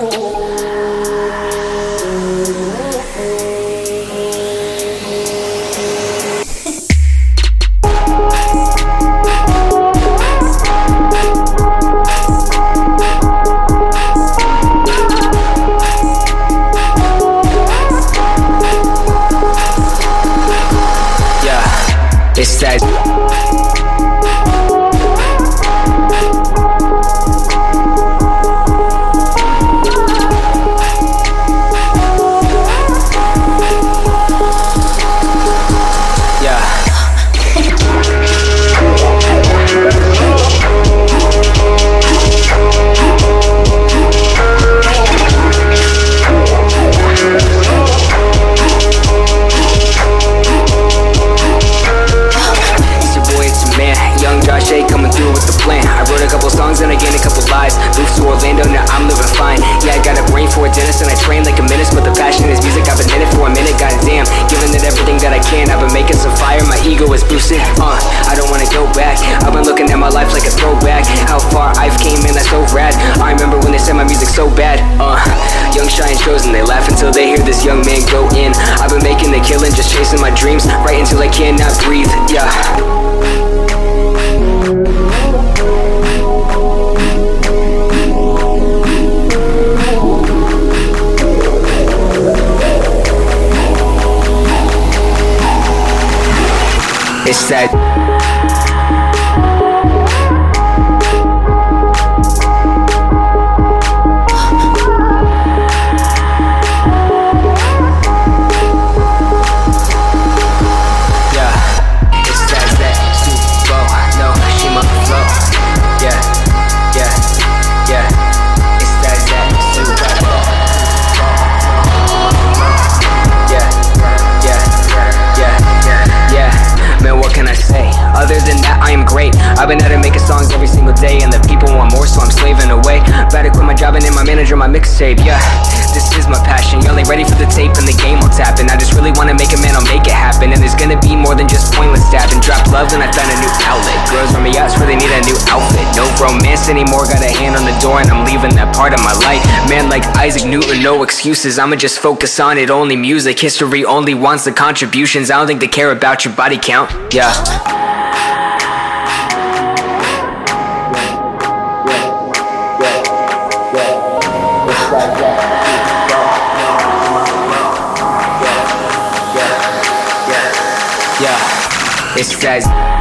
Oh. It's that lives. Moved to Orlando, now I'm living fine. Yeah, I got a brain for a dentist and I train like a menace. But the passion is music, I've been in it for a minute, goddamn. Giving it everything that I can, I've been making some fire, my ego is boosted. Uh, I don't wanna go back. I've been looking at my life like a throwback. How far I've came, man, that's so rad. I remember when they said my music so bad. Uh, young, shy, and chosen, they laugh until they hear this young man go in. I've been making the killing, just chasing my dreams, right until I cannot breathe. Yeah. It's that I am great. I've been at it making songs every single day, and the people want more, so I'm slaving away. Better quit my job and then my manager, my mixtape, yeah. This is my passion, y'all ain't ready for the tape, and the game will tap. And I just really wanna make it, man, I'll make it happen. And there's gonna be more than just pointless stabbing. Drop love, and I found a new outlet. Girls on my yachts really need a new outfit. No romance anymore, got a hand on the door, and I'm leaving that part of my life. Man, like Isaac Newton, no excuses. I'ma just focus on it, only music. History only wants the contributions. I don't think they care about your body count, yeah. it says